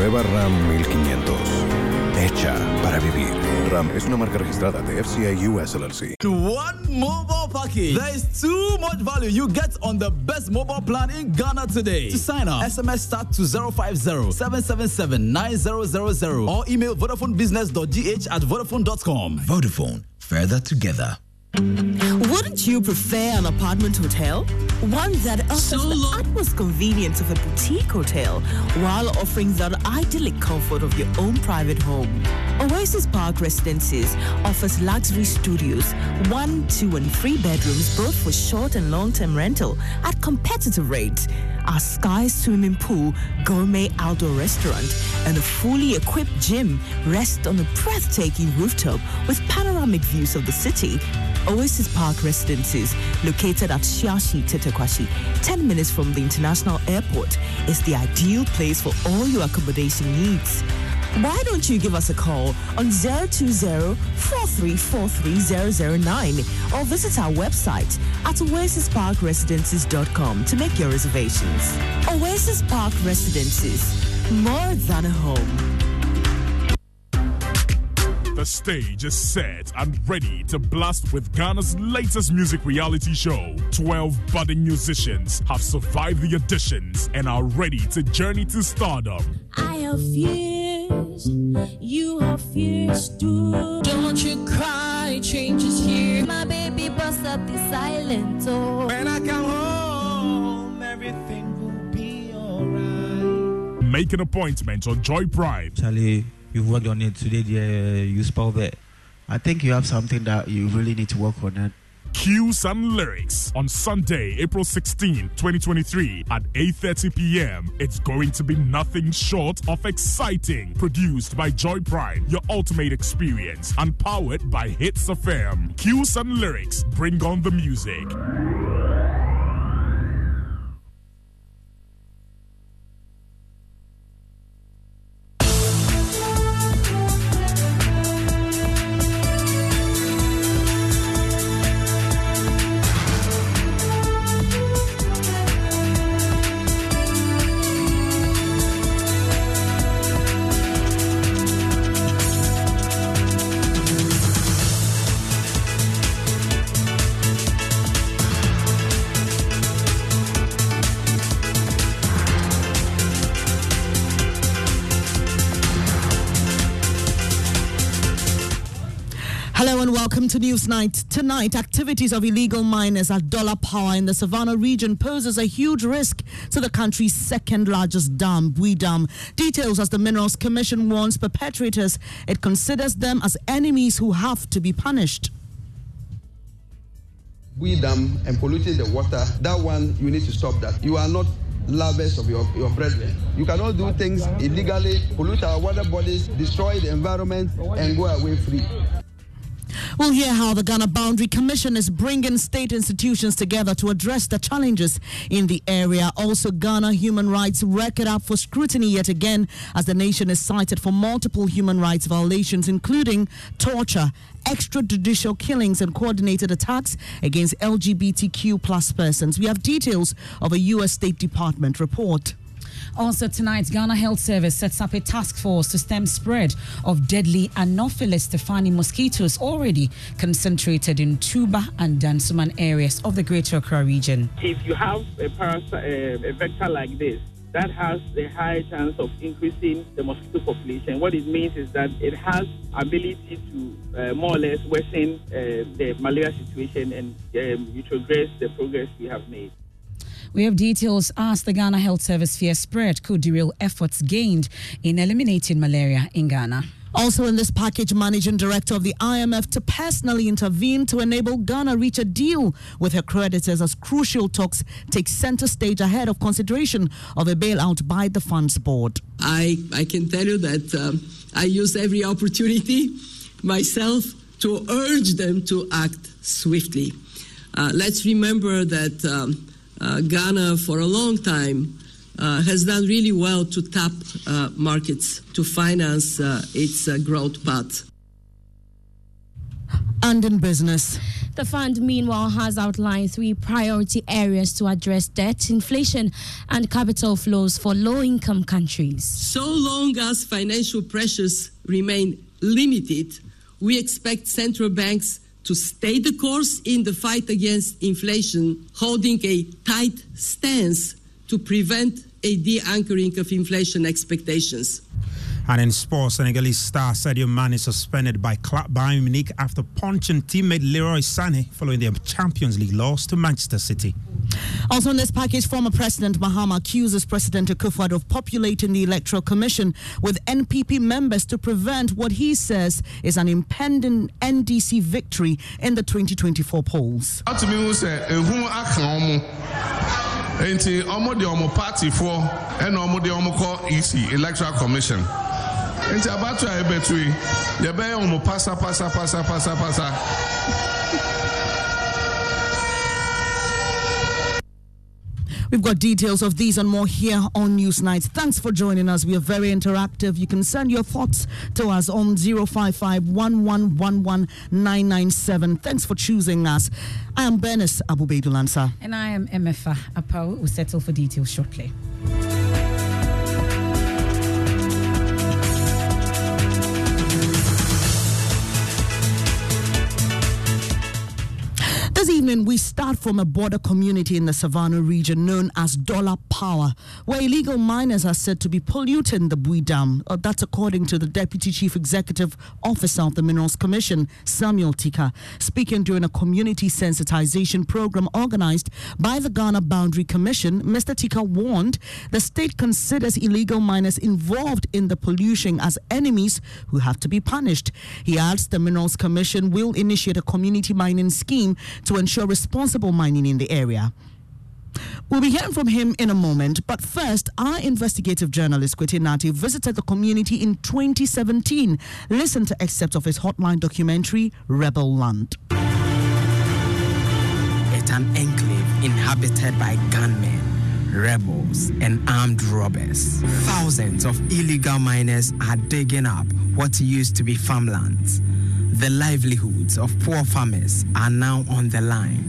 Nueva RAM 1500. Hecha para vivir. RAM es una marca registrada de FCI US LLC. One mobile package. There is too much value you get on the best mobile plan in Ghana today. To sign up, SMS start to 050 777 9000 or email VodafoneBusiness.gh at Vodafone.com. Vodafone, further together. Wouldn't you prefer an apartment hotel? One that offers So the utmost convenience of a boutique hotel while offering the idyllic comfort of your own private home. Oasis Park Residences offers luxury studios, one, two, and three bedrooms, both for short and long term rental at competitive rates. Our sky swimming pool, gourmet outdoor restaurant, and a fully equipped gym rest on a breathtaking rooftop with panoramic views of the city. Oasis Park Residences, located at Shiashi Tetteh Quarshie, 10 minutes from the international airport, is the ideal place for all your accommodation needs. Why don't you give us a call on 020-4343-009 or visit our website at oasisparkresidences.com to make your reservations. Oasis Park Residences, more than a home. The stage is set and ready to blast with Ghana's latest music reality show. 12 budding musicians have survived the auditions and are ready to journey to stardom. I have fears, you have fears too. Don't you cry, change is here. My baby bust up the silent oh. When I come home, everything will be alright. Make an appointment on Joy Prime. Charlie, you've worked on it today, dear. You spelled it. I think you have something that you really need to work on. Eh? It. Cues and lyrics on Sunday, April 16, 2023 at 8:30 p.m. It's going to be nothing short of exciting. Produced by Joy Prime, your ultimate experience, and powered by Hits FM. Cues and lyrics, bring on the music. To Newsnight. Tonight, activities of illegal miners at Dollar Power in the Savannah region poses a huge risk to the country's second largest dam, Bui Dam. Details as the Minerals Commission warns perpetrators it considers them as enemies who have to be punished. Bui Dam and polluting the water, that one, you need to stop that. You are not lovers of your, your brethren. You cannot do things illegally, pollute our water bodies, destroy the environment, and go away free. We'll hear how the Ghana Boundary Commission is bringing state institutions together to address the challenges in the area. Also, Ghana human rights record up for scrutiny yet again as the nation is cited for multiple human rights violations, including torture, extrajudicial killings, and coordinated attacks against LGBTQ plus persons. We have details of a U.S. State Department report. Also tonight, Ghana Health Service sets up a task force to stem spread of deadly Anopheles stephensi mosquitoes already concentrated in Tuba and Dansoman areas of the Greater Accra region. If you have a parasite, a vector like this, that has a high chance of increasing the mosquito population. What it means is that it has ability to uh, more or less worsen uh, the malaria situation and um, retrogress the progress we have made. We have details as the Ghana Health Service fear spread could derail efforts gained in eliminating malaria in Ghana. Also in this package, managing director of the IMF to personally intervene to enable Ghana reach a deal with her creditors as crucial talks take center stage ahead of consideration of a bailout by the funds board. I, I can tell you that um, I use every opportunity myself to urge them to act swiftly. Uh, let's remember that um, Ghana, for a long time, uh, has done really well to tap uh, markets to finance uh, its uh, growth path. And in business. The fund, meanwhile, has outlined three priority areas to address debt, inflation, and capital flows for low income countries. So long as financial pressures remain limited, we expect central banks to stay the course in the fight against inflation, holding a tight stance to prevent a de anchoring of inflation expectations. And in sports, Senegalese star Sadio Mane is suspended by Club Bayern Munich after punching teammate Leroy Sané following their Champions League loss to Manchester City. Also in this package, former President Mahama accuses President Akufo-Addo of populating the Electoral Commission with NPP members to prevent what he says is an impending NDC victory in the 2024 polls. nti ɛna ɔmo de ɔmo kɔ ec electoral commission nti abato a ɔmo pasa pasa pasa pasa pasa. We've got details of these and more here on Newsnight. Thanks for joining us. We are very interactive. You can send your thoughts to us on 055 Thanks for choosing us. I am Bernice Abu-Baidoo Ansah. And I am MFA Apau. We'll settle for details shortly. This evening, we start from a border community in the Savannah region known as Dollar Power, where illegal miners are said to be polluting the Bui Dam. Uh, that's according to the Deputy Chief Executive Officer of the Minerals Commission, Samuel Tika. Speaking during a community sensitization program organized by the Ghana Boundary Commission, Mr. Tika warned the state considers illegal miners involved in the pollution as enemies who have to be punished. He adds the Minerals Commission will initiate a community mining scheme to ensure responsible mining in the area. We'll be hearing from him in a moment, but first, our investigative journalist Kwetey Nartey visited the community in 2017. Listen to excerpts of his hotline documentary, Rebel Land. It's an enclave inhabited by gunmen, rebels, and armed robbers. Thousands of illegal miners are digging up what used to be farmlands. The livelihoods of poor farmers are now on the line.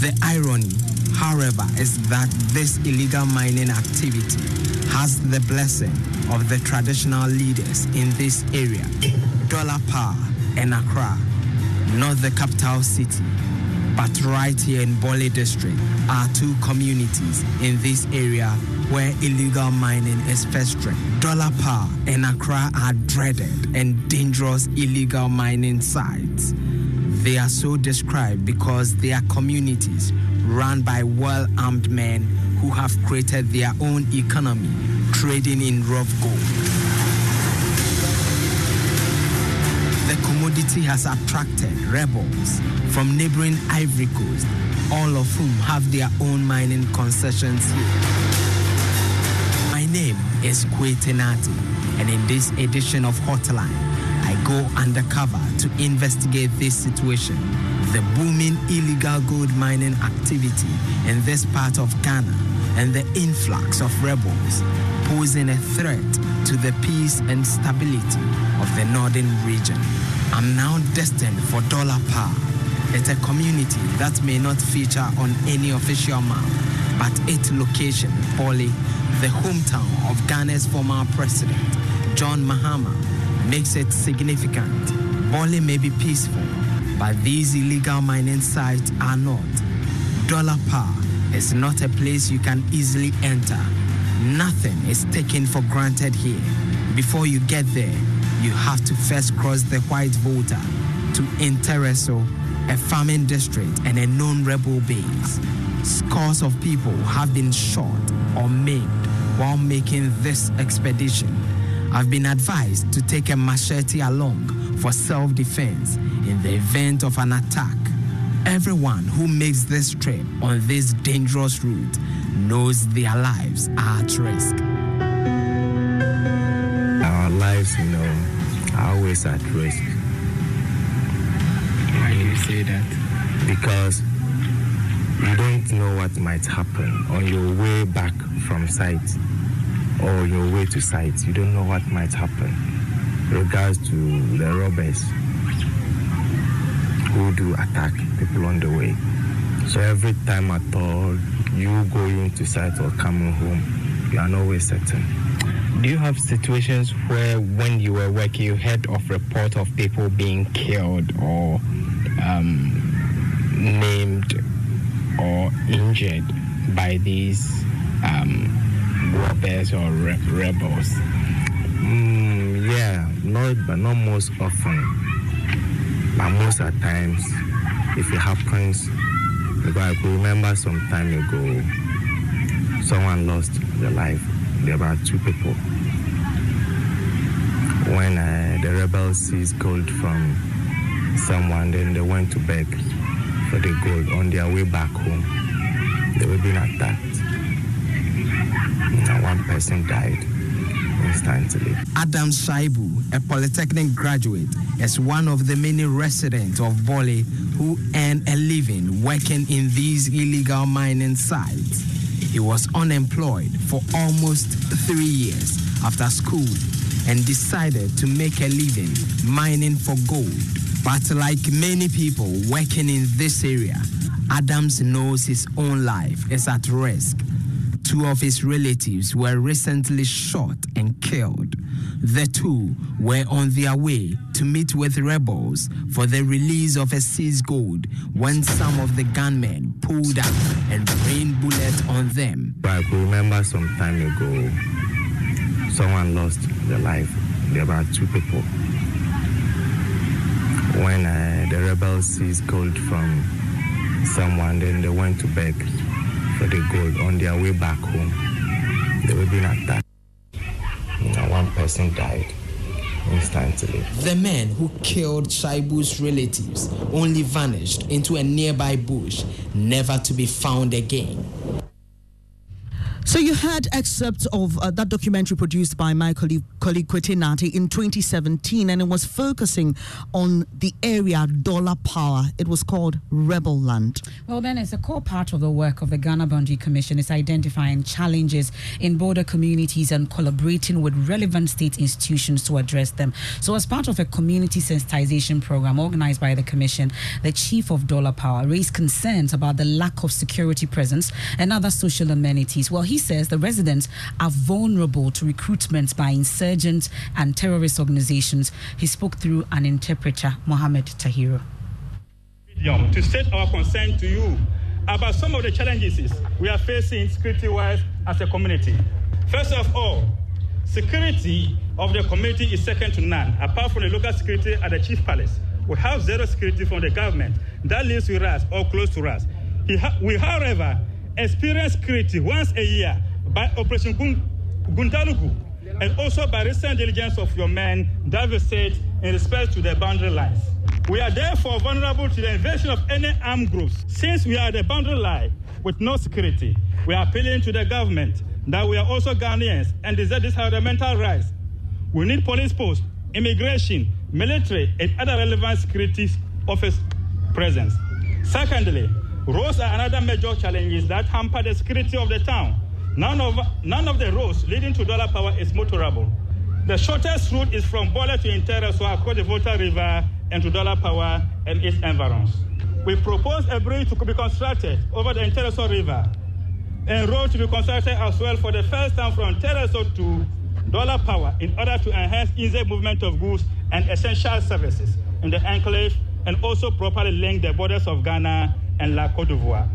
The irony, however, is that this illegal mining activity has the blessing of the traditional leaders in this area, Dollar and Accra, not the capital city, but right here in Bole district are two communities in this area where illegal mining is festering. Dollar Power and Accra are dreaded and dangerous illegal mining sites. They are so described because they are communities run by well armed men who have created their own economy trading in rough gold. Commodity has attracted rebels from neighboring Ivory Coast, all of whom have their own mining concessions here. My name is Kwetey Nartey, and in this edition of Hotline, I go undercover to investigate this situation, the booming illegal gold mining activity in this part of Ghana, and the influx of rebels posing a threat to the peace and stability of the northern region. I'm now destined for Dollar Power. It's a community that may not feature on any official map, but its location, Bole, the hometown of Ghana's former president, John Mahama, makes it significant. Bole may be peaceful, but these illegal mining sites are not. Dollar Power is not a place you can easily enter. Nothing is taken for granted here. Before you get there, you have to first cross the White Volta to Intereso, a farming district and a known rebel base. Scores of people have been shot or maimed while making this expedition. I've been advised to take a machete along for self defense in the event of an attack. Everyone who makes this trip on this dangerous route knows their lives are at risk. Lives, you know, are always at risk. Why do you say that? Because you don't know what might happen on your way back from site or your way to site. You don't know what might happen. Regards to the robbers who do attack people on the way. So every time at all you going to site or coming home, you are always certain. Do you have situations where, when you were working, you heard of report of people being killed or um, named or injured by these um, robbers or re- rebels? Mm, yeah, not but not most often. But most at times, if it happens, I could remember some time ago, someone lost their life. There were two people. When uh, the rebels seized gold from someone, then they went to beg for the gold. On their way back home, they were being attacked. And one person died. Adam Shaibu, a polytechnic graduate, is one of the many residents of Bole who earn a living working in these illegal mining sites. He was unemployed for almost three years after school and decided to make a living mining for gold. But like many people working in this area, Adams knows his own life is at risk. Two of his relatives were recently shot and killed. The two were on their way to meet with rebels for the release of a seized gold when some of the gunmen pulled up and rained bullets on them. I remember some time ago, someone lost their life. There were two people. When uh, the rebels seized gold from someone, then they went to beg for the gold on their way back home. They were being attacked. Person died instantly. The man who killed Shaibu's relatives only vanished into a nearby bush, never to be found again. So you heard excerpts of uh, that documentary produced by my colleague, colleague Kwetey Nartey in 2017, and it was focusing on the area dollar power. It was called Rebel Land. Well, then, it's a core part of the work of the Ghana Boundary Commission is identifying challenges in border communities and collaborating with relevant state institutions to address them. So, as part of a community sensitization program organized by the Commission, the chief of Dollar Power raised concerns about the lack of security presence and other social amenities. Well, he says the residents are vulnerable to recruitment by insurgents and terrorist organizations. He spoke through an interpreter, Mohammed Tahiru. To state our concern to you about some of the challenges we are facing security wise as a community. First of all, security of the community is second to none, apart from the local security at the Chief Palace. We have zero security from the government that lives with us or close to us. We, however, experience security once a year by Operation Guntaluku and also by recent diligence of your men said in respect to the boundary lines. We are therefore vulnerable to the invasion of any armed groups. Since we are at the boundary line with no security, we are appealing to the government that we are also Ghanaians and deserve this fundamental rights. We need police posts, immigration, military, and other relevant security office presence. Secondly, Roads are another major challenge that hamper the security of the town. None of, none of the roads leading to Dollar Power is motorable. The shortest route is from Bola to Interior, so across the Volta River and to Dollar Power and its environs. We propose a bridge to be constructed over the Intereso River and road to be constructed as well for the first time from Tereso to Dollar Power in order to enhance easy movement of goods and essential services in the enclave and also properly link the borders of Ghana and La Côte d'Ivoire.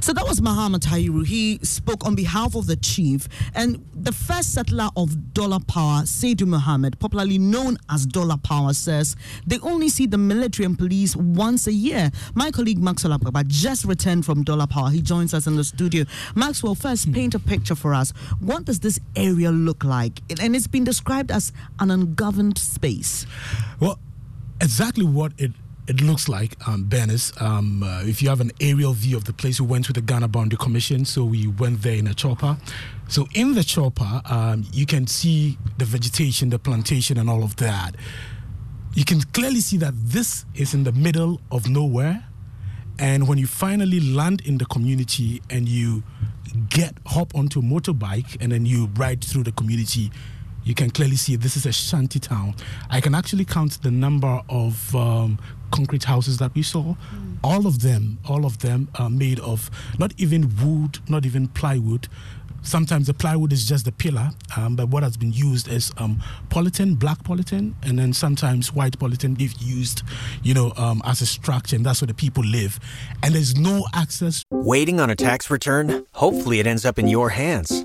So that was Muhammad Tahiru. He spoke on behalf of the chief and the first settler of Dollar Power, Saidu Muhammad, popularly known as Dollar Power, says they only see the military and police once a year. My colleague Maxwell Apaba just returned from Dollar Power. He joins us in the studio. Maxwell, first paint a picture for us. What does this area look like? And it's been described as an ungoverned space. Well, exactly what it it looks like, um, Bernice, um, uh, if you have an aerial view of the place, we went to the Ghana Boundary Commission, so we went there in a chopper. So in the chopper, um, you can see the vegetation, the plantation, and all of that. You can clearly see that this is in the middle of nowhere. And when you finally land in the community and you get hop onto a motorbike and then you ride through the community, you can clearly see this is a shanty town. I can actually count the number of um, concrete houses that we saw. Mm. All of them, all of them are made of not even wood, not even plywood. Sometimes the plywood is just the pillar, um, but what has been used is um, black polythene, and then sometimes white polythene if used, you know, um, as a structure, and that's where the people live. And there's no access. Waiting on a tax return? Hopefully, it ends up in your hands.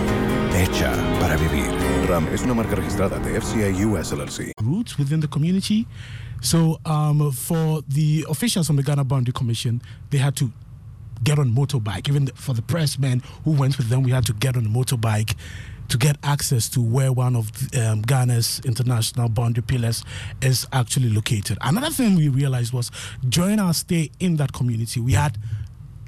Hecha para vivir. RAM es una marca registrada de FCI US LLC. roots within the community. So um, for the officials from the Ghana Boundary Commission, they had to get on motorbike. Even for the pressmen who went with them, we had to get on a motorbike to get access to where one of um, Ghana's international boundary pillars is actually located. Another thing we realized was during our stay in that community, we had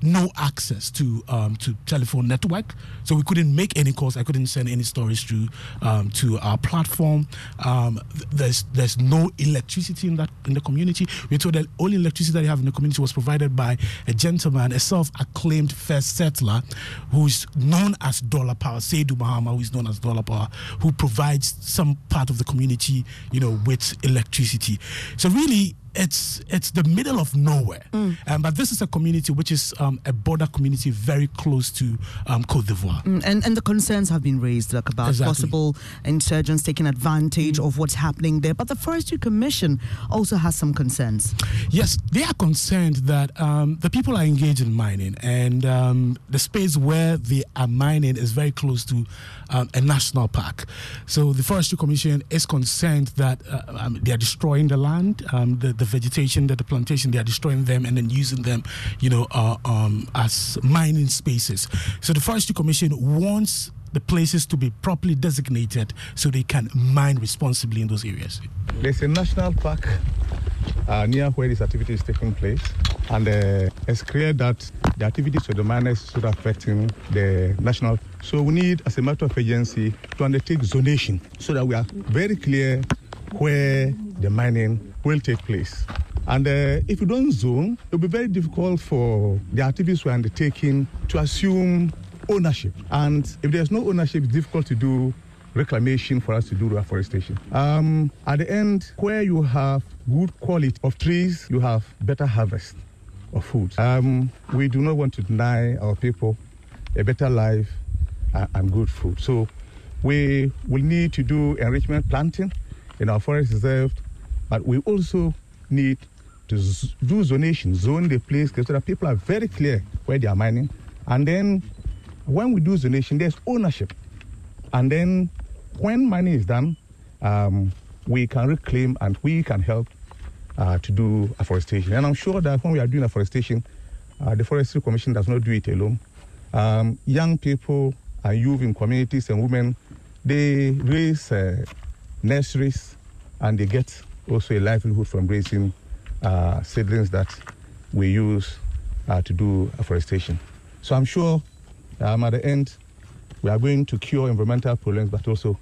no access to um, to telephone network, so we couldn't make any calls. I couldn't send any stories to um, to our platform. Um, th- there's there's no electricity in that in the community. We're told that only electricity that we have in the community was provided by a gentleman, a self-acclaimed first settler, who's known as Dollar Power, Seydu Mahama, who is known as Dollar Power, who provides some part of the community, you know, with electricity. So really it's it's the middle of nowhere. Um, but this is a community which is um, a border community very close to um, Cote d'Ivoire. Mm, and and the concerns have been raised like about Exactly. possible insurgents taking advantage of what's happening there. But the Forestry Commission also has some concerns. Yes, they are concerned that um, the people are engaged in mining, and um, the space where they are mining is very close to um, a national park. So the Forestry Commission is concerned that uh, um, they are destroying the land, um, the, the vegetation, that the plantation, they are destroying them and then using them, you know, uh, um, as mining spaces. So the Forestry Commission wants the places to be properly designated so they can mine responsibly in those areas. There's a national park uh, near where this activity is taking place, and uh, it's clear that the activities of the miners should affecting the national. So we need, as a matter of urgency, to undertake zonation so that we are very clear where the mining will take place. And uh, if you don't zone, it will be very difficult for the activities we're undertaking to assume ownership. And if there's no ownership, it's difficult to do reclamation for us to do reforestation. Um, at the end, where you have good quality of trees, you have better harvest of food. Um, we do not want to deny our people a better life and good food. So we will need to do enrichment planting in our forest reserve, but we also need to do zonation, zone the place so that people are very clear where they are mining. And then when we do zonation, there's ownership. And then when mining is done, um, we can reclaim and we can help uh, to do afforestation. And I'm sure that when we are doing afforestation, uh, the Forestry Commission does not do it alone. Um, young people and youth in communities and women, they raise uh, nurseries and they get also a livelihood from raising uh, seedlings that we use uh, to do afforestation. So I'm sure um, at the end, we are going to cure environmental problems, but also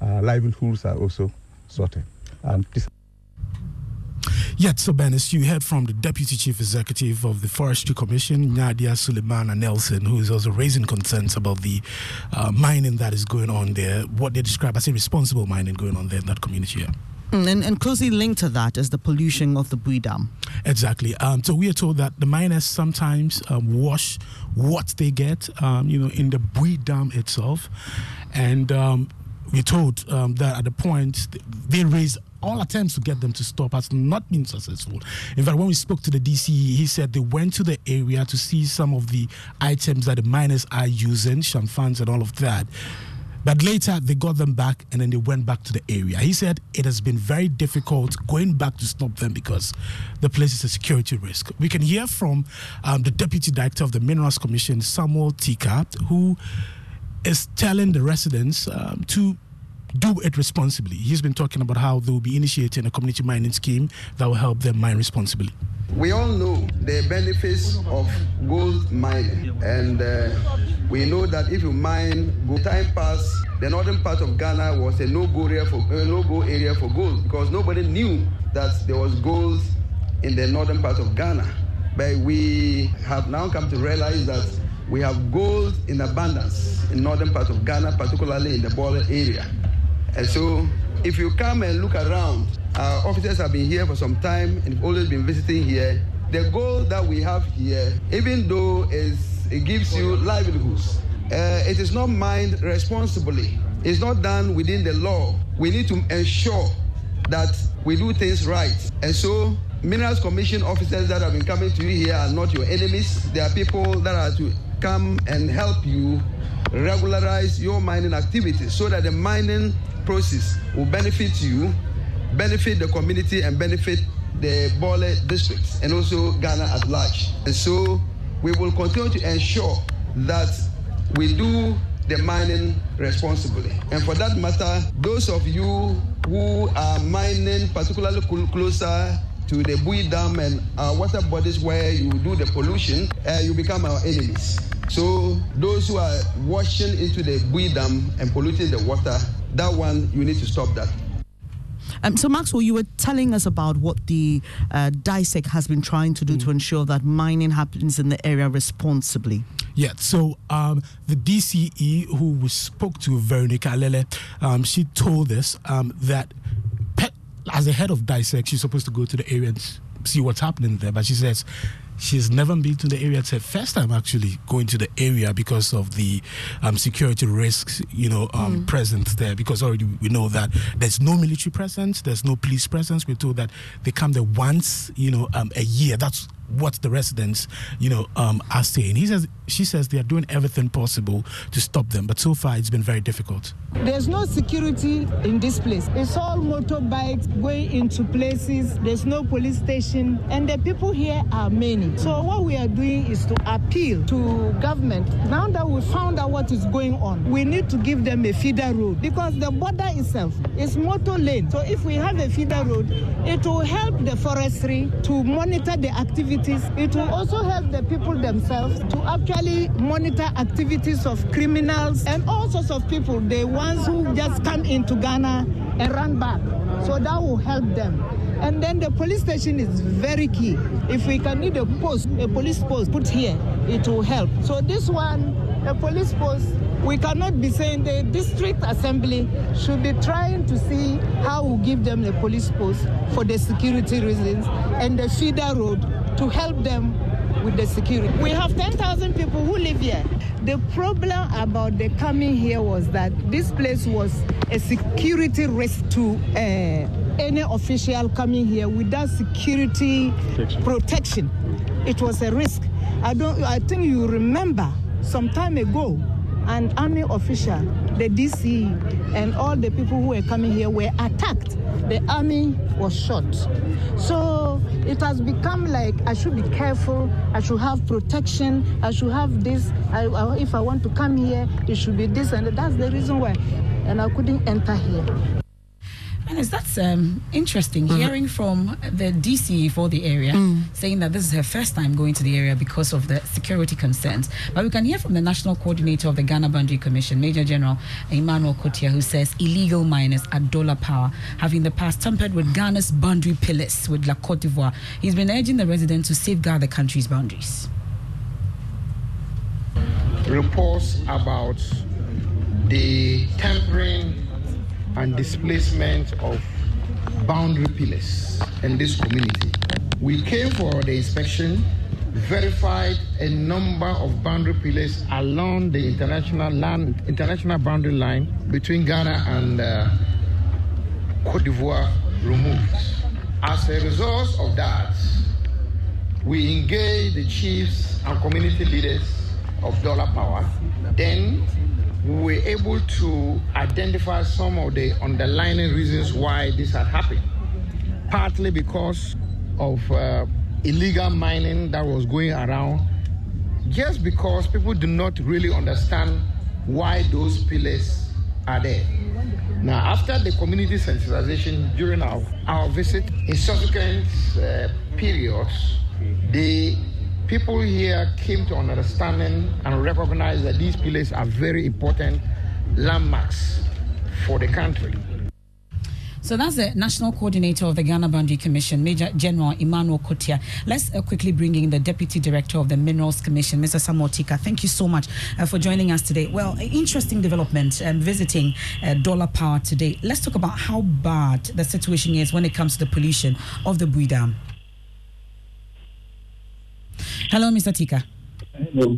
uh, livelihoods are also sorted. Yet, so Benis, you heard from the Deputy Chief Executive of the Forestry Commission, Nadia Suleimana Nelson, who is also raising concerns about the uh, mining that is going on there, what they describe as irresponsible mining going on there in that community. Yeah. Mm, And, and closely linked to that is the pollution of the Bui Dam. Exactly. Um, so we are told that the miners sometimes um, wash what they get, um, you know, in the Bui Dam itself, and um, we're told um, that at the point they raised all attempts to get them to stop has not been successful. In fact, when we spoke to the DCE, he said they went to the area to see some of the items that the miners are using, changfans and all of that. But later they got them back and then they went back to the area. He said it has been very difficult going back to stop them because the place is a security risk. We can hear from um, the Deputy Director of the Minerals Commission, Samuel Tika, who is telling the residents um, to do it responsibly. He's been talking about how they will be initiating a community mining scheme that will help them mine responsibly. We all know the benefits of gold mining, and uh, we know that if you mine gold, time pass, the northern part of Ghana was a no-go area for uh, no-go area for gold because nobody knew that there was gold in the northern part of Ghana. But we have now come to realize that we have gold in abundance in northern part of Ghana, particularly in the border area. And so if you come and look around, our officers have been here for some time and have always been visiting here. The goal that we have here, even though it gives you livelihoods, uh, it is not mined responsibly. It's not done within the law. We need to ensure that we do things right. And so, Minerals Commission officers that have been coming to you here are not your enemies. They are people that are to come and help you regularize your mining activities so that the mining process will benefit you, benefit the community, and benefit the Bole districts and also Ghana at large. And so we will continue to ensure that we do the mining responsibly. And for that matter, those of you who are mining particularly closer to the Bui Dam and water bodies where you do the pollution, uh, you become our enemies. So those who are washing into the Bui Dam and polluting the water, that one, you need to stop that. Um, so, Maxwell, you were telling us about what the uh, DISEC has been trying to do mm. to ensure that mining happens in the area responsibly. Yeah, so um, the DCE who we spoke to Veronica Alele, um, she told us um, that pe- as the head of DISEC, she's supposed to go to the area and see what's happening there. But she says she's never been to the area. It's her first time actually going to the area because of the um, security risks, you know, um, mm. present there. Because already we know that there's no military presence, there's no police presence. We're told that they come there once, you know, um, a year. That's what the residents, you know, um, are saying. He says, she says they are doing everything possible to stop them, but so far it's been very difficult. There's no security in this place. It's all motorbikes going into places. There's no police station, and the people here are many. So what we are doing is to appeal to government. Now that we found out what is going on, we need to give them a feeder road because the border itself is motor lane. So if we have a feeder road, it will help the forestry to monitor the activity activities. It will also help the people themselves to actually monitor activities of criminals and all sorts of people, the ones who just come into Ghana and run back. So that will help them. And then the police station is very key. If we can need a post, a police post put here, it will help. So this one, a police post, we cannot be saying the district assembly should be trying to see how we give them a police post for the security reasons and the feeder road to help them with the security. We have 10,000 people who live here. The problem about the coming here was that this place was a security risk to uh, any official coming here without security protection. protection. It was a risk. I don't. I think you remember some time ago, an army official, the DC, and all the people who were coming here were attacked the army was shot. So it has become like I should be careful, I should have protection, I should have this. I, I, if I want to come here, it should be this, and that's the reason why. And I couldn't enter here. And that's um, interesting mm. hearing from the DC for the area mm. saying that this is her first time going to the area because of the security concerns. But we can hear from the national coordinator of the Ghana Boundary Commission, Major General Emmanuel Kotia, who says illegal miners at dollar power have in the past tampered with Ghana's boundary pillars with La Cote d'Ivoire. He's been urging the residents to safeguard the country's boundaries. Reports about the tampering and displacement of boundary pillars in this community. We came for the inspection, verified a number of boundary pillars along the international land, international boundary line between Ghana and uh, Cote d'Ivoire removed. As a result of that, we engaged the chiefs and community leaders of Dollar Power. Then we were able to identify some of the underlying reasons why this had happened. Partly because of uh, illegal mining that was going around, just because people do not really understand why those pillars are there. Now, after the community sensitization during our, our visit, in subsequent uh, periods, the people here came to an understanding and recognized that these pillars are very important landmarks for the country. So that's the national coordinator of the Ghana Boundary Commission, Major General Emmanuel Kotia. Let's uh, quickly bring in the deputy director of the Minerals Commission, Mr. Samuel Tika. Thank you so much uh, for joining us today. Well, interesting development and um, visiting uh, Dollar Power today. Let's talk about how bad the situation is when it comes to the pollution of the Bui Dam. Hello, Mr. Tika. Hello.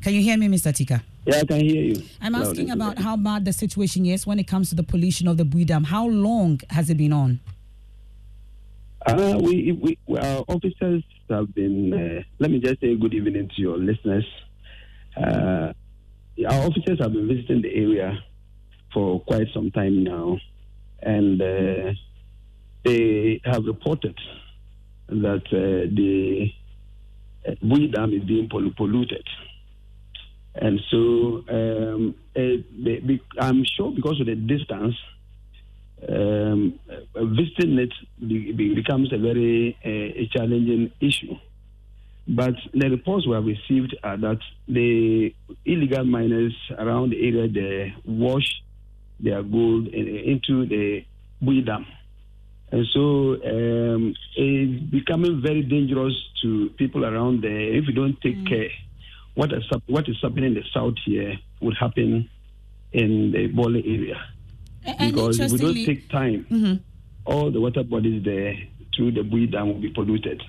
Can you hear me, Mr. Tika? Yeah, I can hear you. I'm asking about how bad the situation is when it comes to the pollution of the Bui Dam. How long has it been on? Uh, we, we, our officers have been, uh, let me just say good evening to your listeners. Uh, our officers have been visiting the area for quite some time now, and uh, they have reported that uh, the Bui Dam is being polluted. And so um, uh, I'm sure because of the distance, um, visiting it be, becomes a very uh, a challenging issue. But the reports we have received are that the illegal miners around the area they wash their gold into the Bui Dam. And so um, it's becoming very dangerous to people around there if you don't take mm. care what is, what is happening in the south here would happen in the Bole area. And because if we don't take time, mm-hmm. all the water bodies there through the Bui Dam will be polluted.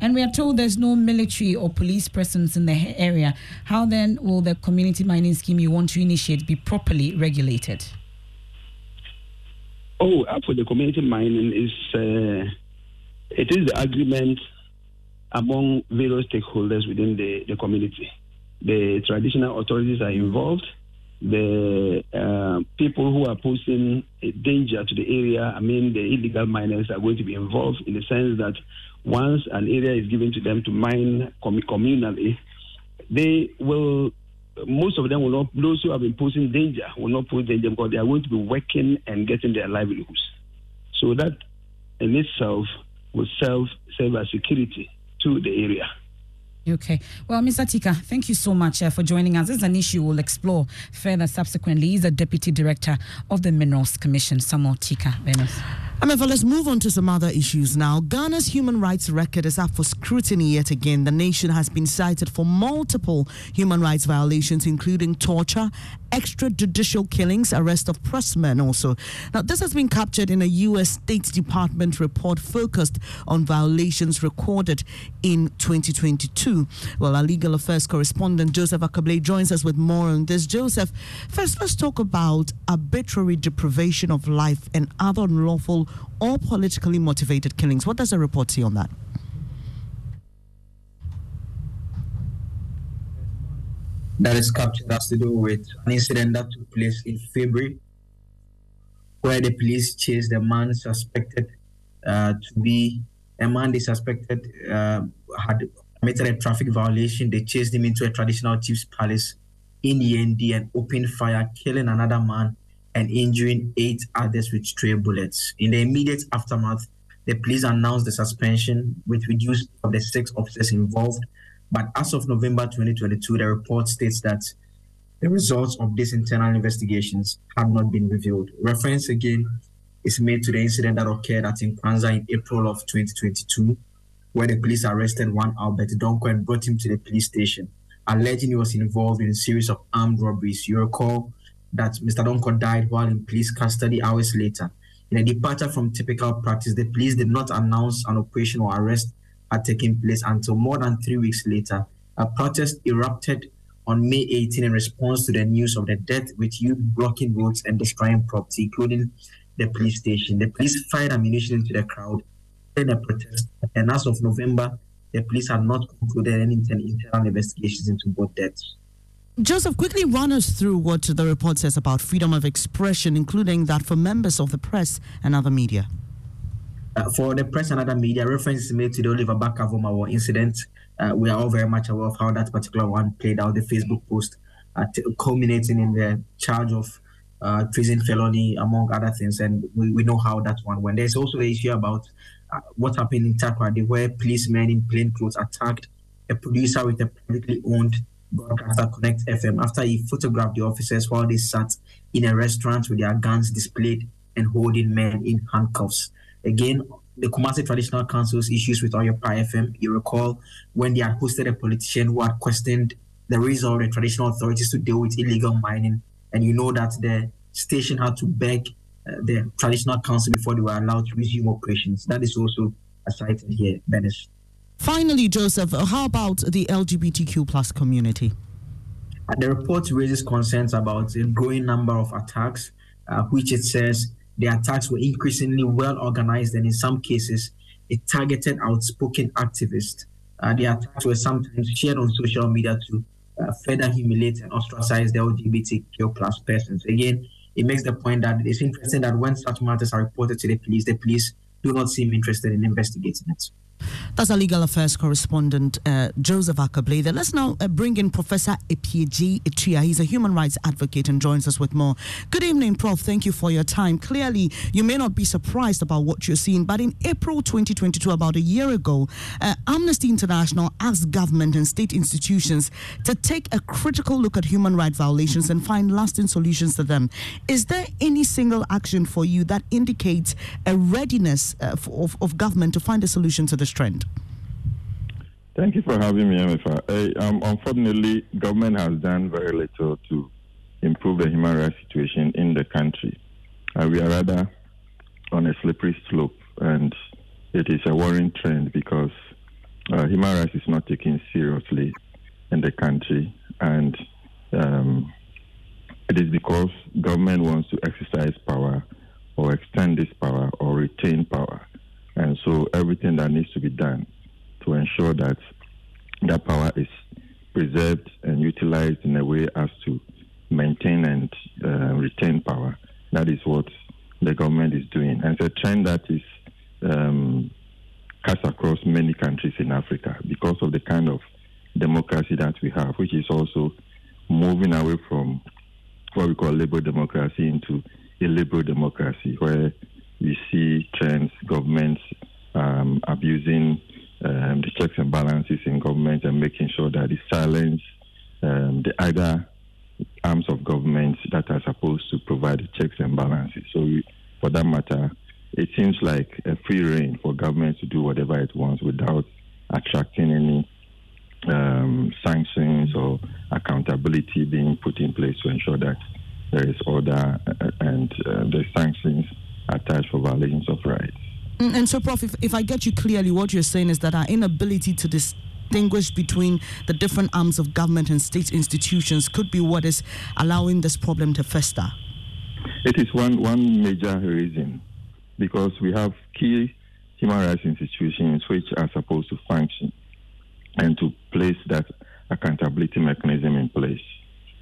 And we are told there's no military or police presence in the area. How then will the community mining scheme you want to initiate be properly regulated? Oh, for the community mining is uh, it is the agreement among various stakeholders within the, the community. The traditional authorities are involved. The uh, people who are posing a danger to the area, I mean, the illegal miners are going to be involved in the sense that once an area is given to them to mine communally, they will, most of them will not, those who have been posing danger will not pose danger because they are going to be working and getting their livelihoods. So that in itself will serve, serve as security to the area. Okay. Well, Mr. Tika, thank you so much uh, for joining us. This is an issue we'll explore further subsequently. He's a Deputy Director of the Minerals Commission, Samuel Tika. Venus. Amefa, let's move on to some other issues now. Ghana's human rights record is up for scrutiny yet again. The nation has been cited for multiple human rights violations, including torture, extrajudicial killings, arrest of pressmen also. Now, this has been captured in a U.S. State Department report focused on violations recorded in 2022. Well, our legal affairs correspondent Joseph Ackah-Blay joins us with more on this. Joseph, first let's talk about arbitrary deprivation of life and other unlawful or politically motivated killings. What does the report say on that? That is captured has to do with an incident that took place in February, where the police chased a man suspected uh, to be a man they suspected uh, had committed a traffic violation. They chased him into a traditional chief's palace in ND and opened fire, killing another man and injuring eight others with stray bullets. In the immediate aftermath, the police announced the suspension with reduced of the six officers involved. But as of November 2022, the report states that the results of these internal investigations have not been revealed. Reference again is made to the incident that occurred at Nkoranza in April of 2022, where the police arrested one Albert Donkor and brought him to the police station, alleging he was involved in a series of armed robberies. You recall that Mr. Donkor died while in police custody hours later. In a departure from typical practice, the police did not announce an operation or arrest had taken place until more than three weeks later. A protest erupted on May 18 in response to the news of the death, with youth blocking roads and destroying property, including the police station. The police fired ammunition into the crowd a protest, and as of November, the police had not concluded any internal investigations into both deaths. Joseph, quickly run us through what the report says about freedom of expression, including that for members of the press and other media. Uh, for the press and other media, reference is made to the Oliver Barker-Vormawor incident. Uh, we are all very much aware of how that particular one played out, the Facebook post uh, t- culminating in the charge of uh, treason felony, among other things. And we, we know how that one went. There's also the issue about uh, what happened in Takoradi, where policemen in plain clothes attacked a producer with a privately owned broadcaster, Connect FM, after he photographed the officers while they sat in a restaurant with their guns displayed and holding men in handcuffs. Again, the Kumasi Traditional Council's issues with Oyerepa FM, you recall when they had hosted a politician who had questioned the reason of the traditional authorities to deal with illegal mining. And you know that the station had to beg the traditional council before they were allowed to resume operations. That is also cited here, Benes. Finally, Joseph, how about the LGBTQ plus community? Uh, the report raises concerns about a growing number of attacks, uh, which it says the attacks were increasingly well organized and in some cases it targeted outspoken activists. Uh, the attacks were sometimes shared on social media to uh, further humiliate and ostracize the LGBTQ plus persons. Again, it makes the point that it's interesting that when such matters are reported to the police, the police do not seem interested in investigating it. That's our legal affairs correspondent, uh, Joseph Ackah-Blay. Let's now uh, bring in Professor Appiagyei-Atua. He's a human rights advocate and joins us with more. Good evening, Prof. Thank you for your time. Clearly, you may not be surprised about what you're seeing, but in April 2022, about a year ago, uh, Amnesty International asked government and state institutions to take a critical look at human rights violations and find lasting solutions to them. Is there any single action for you that indicates a readiness uh, of, of government to find a solution to this trend? Thank you for having me, MFA. Uh, um, unfortunately, government has done very little to improve the human rights situation in the country. Uh, we are rather on a slippery slope, and it is a worrying trend because uh, human rights is not taken seriously in the country, and um, it is because government wants to exercise power or extend this power or retain power. And so everything that needs to be done to ensure that that power is preserved and utilized in a way as to maintain and uh, retain power. That is what the government is doing. And it's a trend that is um, cast across many countries in Africa because of the kind of democracy that we have, which is also moving away from what we call liberal democracy into a liberal democracy, where we see trends, governments um, abusing um, the checks and balances in government and making sure that it silence um, the other arms of government that are supposed to provide the checks and balances. So, we, for that matter, it seems like a free reign for government to do whatever it wants without attracting any um, sanctions or accountability being put in place to ensure that there is order uh, and uh, the sanctions attached for violations of rights. Mm, and so, Prof, if, if I get you clearly, what you're saying is that our inability to distinguish between the different arms of government and state institutions could be what is allowing this problem to fester. It is one, one major reason because we have key human rights institutions which are supposed to function and to place that accountability mechanism in place.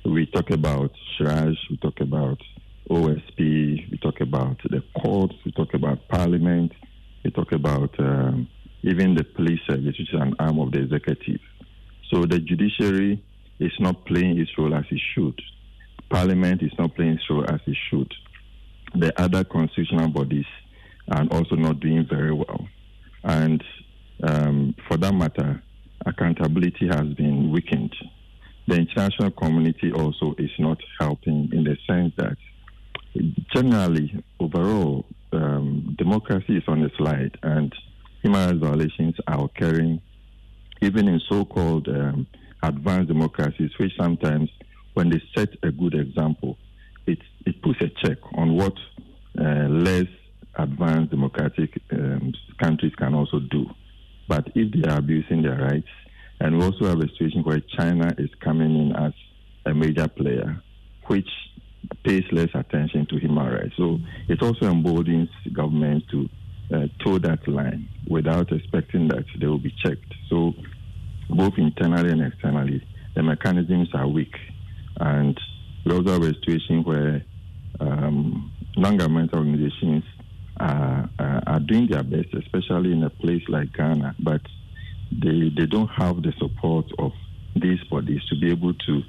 We talk about CHRAJ, we talk about OSP, we talk about the courts, we talk about parliament, we talk about um, even the police service, which is an arm of the executive. So the judiciary is not playing its role as it should. Parliament is not playing its role as it should. The other constitutional bodies are also not doing very well. And um, for that matter, accountability has been weakened. The international community also is not helping in the sense that generally, overall, um, democracy is on the slide and human rights violations are occurring even in so-called um, advanced democracies, which sometimes, when they set a good example, it, it puts a check on what uh, less advanced democratic um, countries can also do. But if they are abusing their rights, and we also have a situation where China is coming in as a major player, which pays less attention to human rights. So it also emboldens governments to uh, toe that line without expecting that they will be checked. So both internally and externally, the mechanisms are weak. And we also have a situation where um, non-governmental organizations are, uh, are doing their best, especially in a place like Ghana, but they, they don't have the support of these bodies to be able to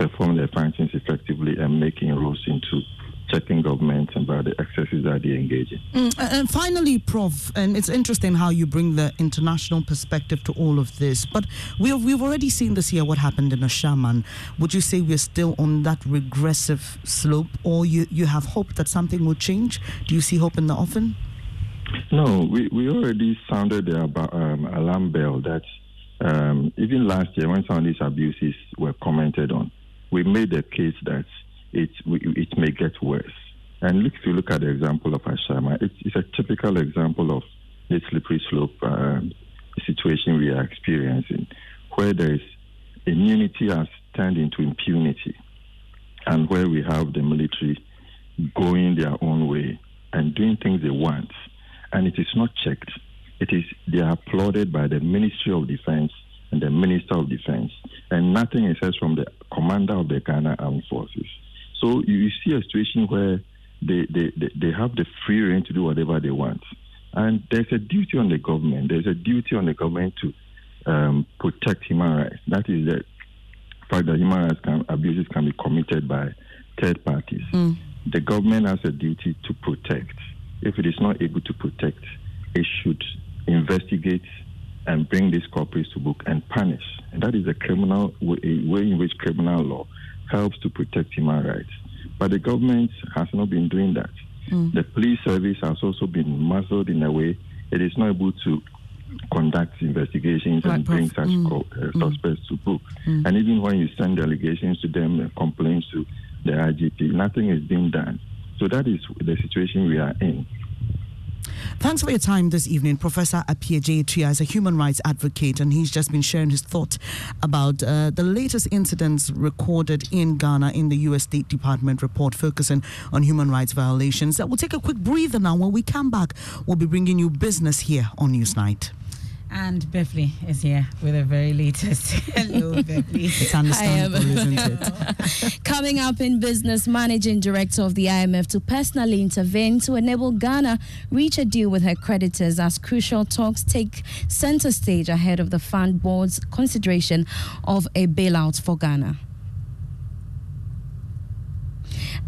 perform their functions effectively and making rules into checking governments about the excesses that they engage in. Mm, and finally, Prof, and it's interesting how you bring the international perspective to all of this, but we've, we've already seen this year what happened in Ashaiman. Would you say we're still on that regressive slope, or you, you have hope that something will change? Do you see hope in the offing? No, we, we already sounded the um, alarm bell that um, even last year when some of these abuses were commented on, we made the case that it it may get worse. And if you look at the example of Ashaiman, it's, it's a typical example of the slippery slope um, situation we are experiencing, where there is immunity has turned into impunity, and where we have the military going their own way and doing things they want, and it is not checked. It is they are applauded by the Ministry of Defense and the Minister of Defense, and nothing is said from the commander of the Ghana Armed Forces. So you see a situation where they, they, they, they have the free reign to do whatever they want. And there's a duty on the government. There's a duty on the government to um, protect human rights. That is the fact that human rights can, abuses can be committed by third parties. Mm. The government has a duty to protect. If it is not able to protect, it should investigate and bring these culprits to book and punish. And that is a criminal way, a way in which criminal law helps to protect human rights. But the government has not been doing that. Mm. The police service has also been muzzled in a way it is not able to conduct investigations right, and bring such mm. co- uh, mm. suspects to book. Mm. And even when you send delegations to them, and complaints to the IGP, nothing is being done. So that is the situation we are in. Thanks for your time this evening. Professor Appiah J. is a human rights advocate, and he's just been sharing his thought about uh, the latest incidents recorded in Ghana in the U.S. State Department report focusing on human rights violations. Uh, we'll take a quick breather now. When we come back, we'll be bringing you business here on Newsnight. And Beverly is here with the very latest. Hello, Beverly. It's understandable, isn't it? Coming up in business, managing director of the IMF to personally intervene to enable Ghana reach a deal with her creditors as crucial talks take center stage ahead of the fund board's consideration of a bailout for Ghana.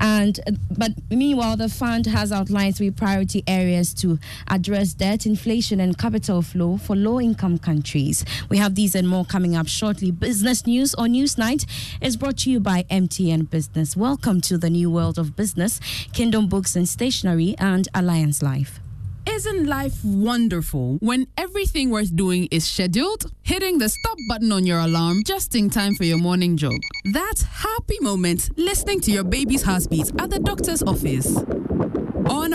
And uh, but meanwhile, the fund has outlined three priority areas to address debt, inflation, and capital flow for low-income countries. We have these and more coming up shortly. Business news on Newsnight is brought to you by MTN Business. Welcome to the new world of business, Kingdom Books and Stationery, and Alliance Life. Isn't life wonderful when everything worth doing is scheduled? Hitting the stop button on your alarm just in time for your morning jog. That happy moment listening to your baby's heartbeat at the doctor's office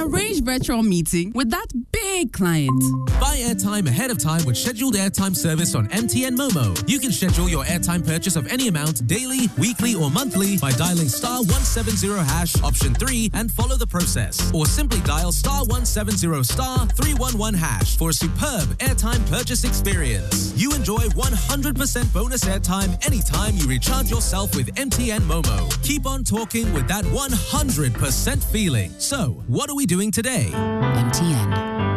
arranged virtual meeting with that big client. Buy airtime ahead of time with scheduled airtime service on MTN Momo. You can schedule your airtime purchase of any amount daily, weekly, or monthly by dialing star 170 hash option 3 and follow the process. Or simply dial star 170 star 311 hash for a superb airtime purchase experience. You enjoy 100% bonus airtime anytime you recharge yourself with MTN Momo. Keep on talking with that 100% feeling. So, what are we doing today? MTN.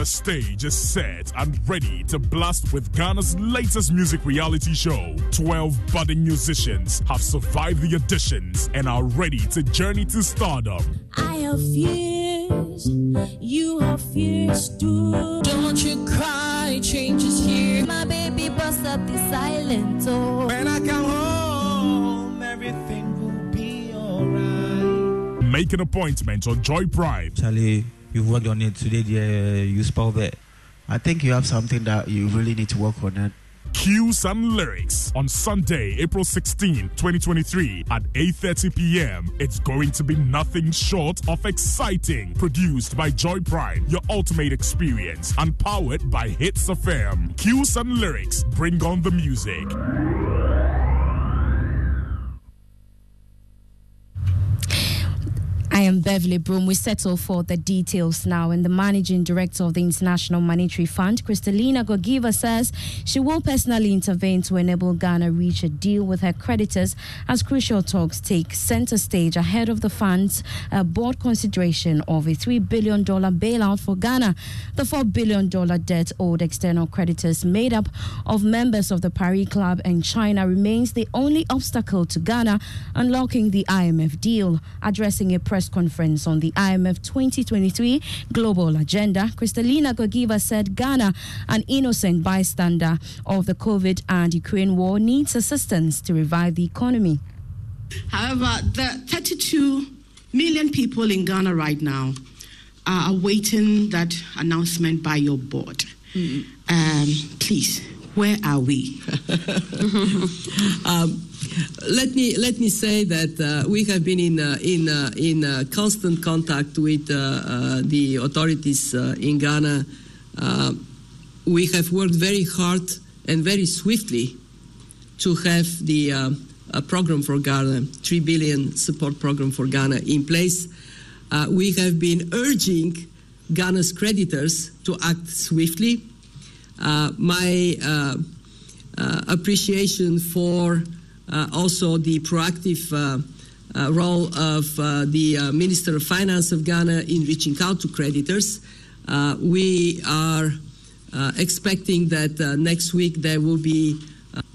The stage is set and ready to blast with Ghana's latest music reality show. 12 budding musicians have survived the auditions and are ready to journey to stardom. I have fears, you have fears too. Don't you cry, change is here. My baby bust up the silent oh. When I come home, everything will be alright. Make an appointment on Joy Prime. Charlie, you've worked on it today, dear. You spelled it. I think you have something that you really need to work on it. Cue some lyrics on Sunday, April 16, 2023 at 8:30 p.m. It's going to be nothing short of exciting. Produced by Joy Prime, your ultimate experience, and powered by Hits FM. Cue some lyrics. Bring on the music. I am Beverly Broom. We settle for the details now. And the managing director of the International Monetary Fund, Kristalina Georgieva, says she will personally intervene to enable Ghana reach a deal with her creditors as crucial talks take center stage ahead of the fund's uh, board consideration of a $3 billion bailout for Ghana. The $4 billion debt owed external creditors, made up of members of the Paris Club and China, remains the only obstacle to Ghana unlocking the IMF deal. Addressing a press conference on the IMF 2023 global agenda, Kristalina Georgieva said Ghana, an innocent bystander of the COVID and Ukraine war, needs assistance to revive the economy. However, the 32 million people in Ghana right now are awaiting that announcement by your board. Mm. Um, please, where are we? um, let me let me say that uh, we have been in uh, in uh, in uh, constant contact with uh, uh, the authorities in Ghana. we have worked very hard and very swiftly to have the program for Ghana, three billion support program for Ghana, in place. we have been urging Ghana's creditors to act swiftly. my appreciation for uh, also the proactive uh, uh, role of the Minister of Finance of Ghana in reaching out to creditors. we are expecting that next week there will be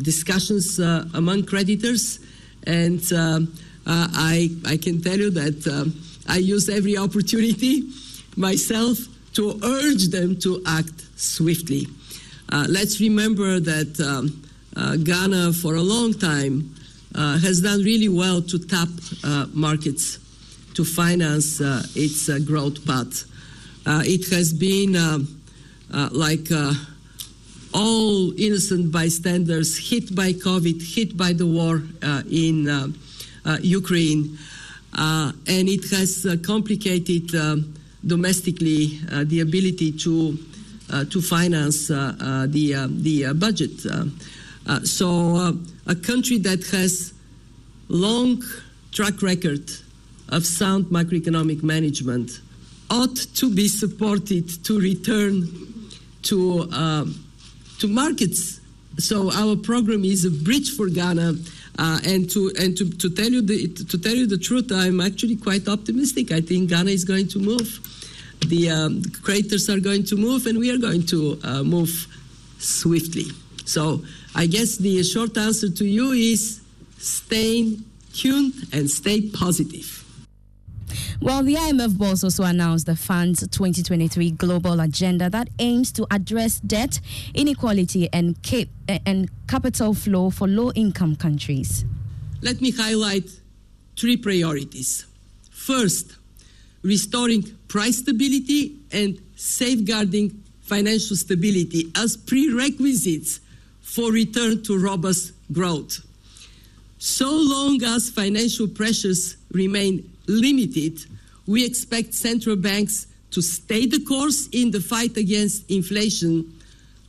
discussions among creditors, and I, I can tell you that I use every opportunity myself to urge them to act swiftly. Uh, let's remember that um, uh, Uh, Ghana, for a long time, uh, has done really well to tap uh, markets to finance uh, its uh, growth path. Uh, it has been uh, like all innocent bystanders hit by COVID, hit by the war in Ukraine, and it has complicated domestically the ability to to finance the the budget. Uh, so uh, a country that has long track record of sound macroeconomic management ought to be supported to return to uh, to markets. So our program is a bridge for Ghana. Uh, and to and to, to tell you the to tell you the truth, I'm actually quite optimistic. I think Ghana is going to move. The, um, creators are going to move, and we are going to uh, move swiftly. So I guess the short answer to you is stay tuned and stay positive. Well, the IMF boss also announced the fund's 2023 global agenda that aims to address debt, inequality, and, cap- and capital flow for low income countries. Let me highlight three priorities. First, restoring price stability and safeguarding financial stability as prerequisites for return to robust growth. So long as financial pressures remain limited, we expect central banks to stay the course in the fight against inflation,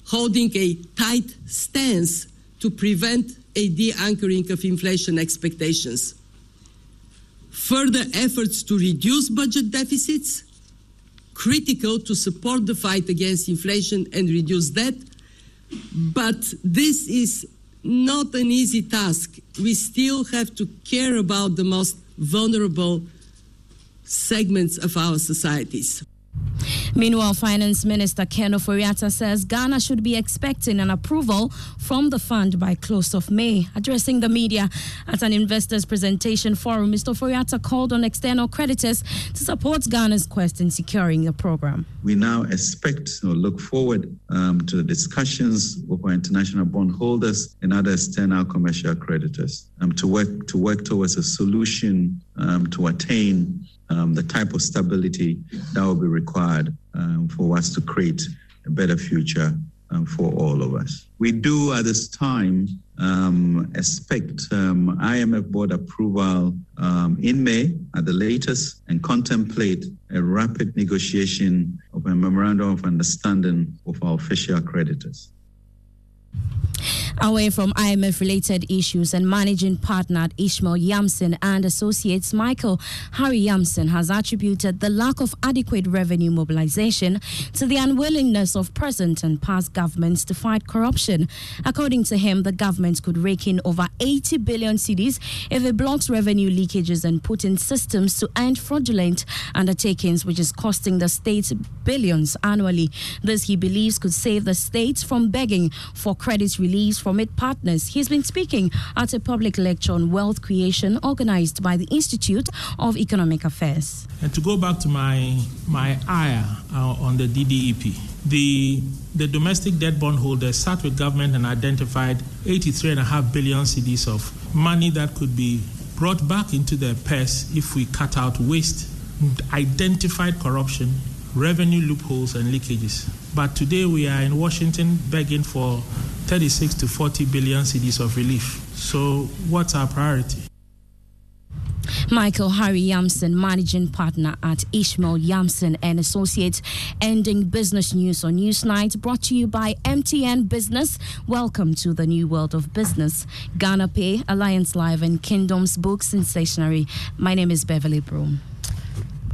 holding a tight stance to prevent a de anchoring of inflation expectations. Further efforts to reduce budget deficits, critical to support the fight against inflation and reduce debt, but this is not an easy task. We still have to care about the most vulnerable segments of our societies. Meanwhile, Finance Minister Ken Ofori-Atta says Ghana should be expecting an approval from the fund by close of May. Addressing the media at an investors presentation forum, Mr. Ofori-Atta called on external creditors to support Ghana's quest in securing the program. We now expect or look forward um, to the discussions with our international bondholders and other external commercial creditors um, to work to work towards a solution um, to attain um, the type of stability that will be required um, for us to create a better future um, for all of us. We do at this time um, expect IMF board approval in May at the latest and contemplate a rapid negotiation of a memorandum of understanding with our official creditors. Away from IMF related issues and managing partner Ishmael Yamson and Associates Michael Harry Yamson has attributed the lack of adequate revenue mobilization to the unwillingness of present and past governments to fight corruption. According to him, the government could rake in over 80 billion cedis if it blocks revenue leakages and put in systems to end fraudulent undertakings, which is costing the state billions annually. This, he believes, could save the states from begging for credit release from its partners. He's been speaking at a public lecture on wealth creation organized by the Institute of Economic Affairs. And to go back to my my ire uh, on the DDEP, the the domestic debt bondholders sat with government and identified 83.5 billion cedis of money that could be brought back into their purse if we cut out waste, identified corruption, revenue loopholes, and leakages. But today we are in Washington begging for 36 to 40 billion cedis of relief. So, what's our priority? Michael Harry Yamson, managing partner at Ishmael Yamson and Associates, ending business news on Newsnight, brought to you by MTN Business. Welcome to the new world of business. Ghana Pay, Alliance Life, and Kingdoms Books and Stationery. My name is Beverly Broom.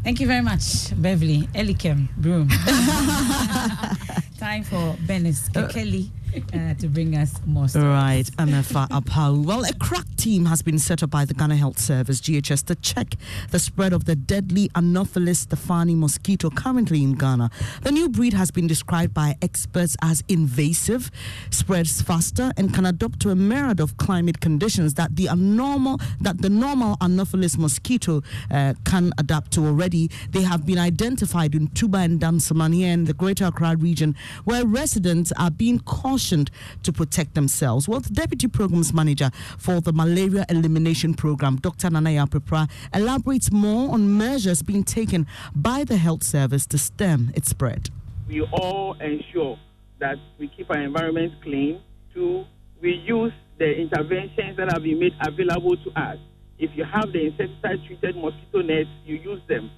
Thank you very much, Beverly. Elikem Broom. Time for Benis Kelly. Uh, to bring us more stories. Right, Amefa Apau. Well, a crack team has been set up by the Ghana Health Service, GHS, to check the spread of the deadly Anopheles stephani mosquito currently in Ghana. The new breed has been described by experts as invasive, spreads faster, and can adapt to a myriad of climate conditions that the normal that the normal Anopheles mosquito uh, can adapt to already. They have been identified in Tuba and Dansoman in the Greater Accra region, where residents are being cautioned to protect themselves. Well, the Deputy Programs Manager for the Malaria Elimination Program, Dr. Nana Yaw Peprah, elaborates more on measures being taken by the health service to stem its spread. We all ensure that we keep our environment clean. Two, we use the interventions that have been made available to us. If you have the insecticide treated mosquito nets, you use them.